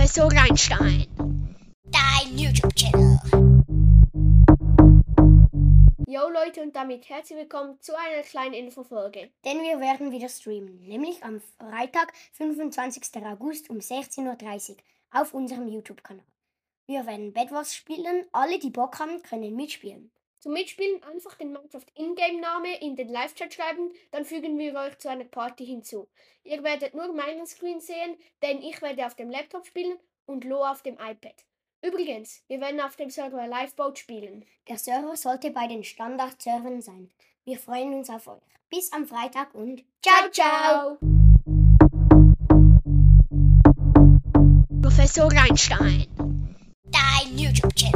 Professor Reinstein. Dein YouTube-Channel. Jo Leute und damit herzlich willkommen zu einer kleinen Infofolge. Denn wir werden wieder streamen, nämlich am Freitag, 25. August um 16.30 Uhr auf unserem YouTube-Kanal. Wir werden Bedwars spielen, alle die Bock haben, können mitspielen. Zum Mitspielen einfach den Minecraft Ingame-Name in den Live-Chat schreiben, dann fügen wir euch zu einer Party hinzu. Ihr werdet nur meinen Screen sehen, denn ich werde auf dem Laptop spielen und Lo auf dem iPad. Übrigens, wir werden auf dem Server Liveboat spielen. Der Server sollte bei den Standard-Servern sein. Wir freuen uns auf euch. Bis am Freitag und ciao, ciao! Professor Reinstein. Dein YouTube-Channel.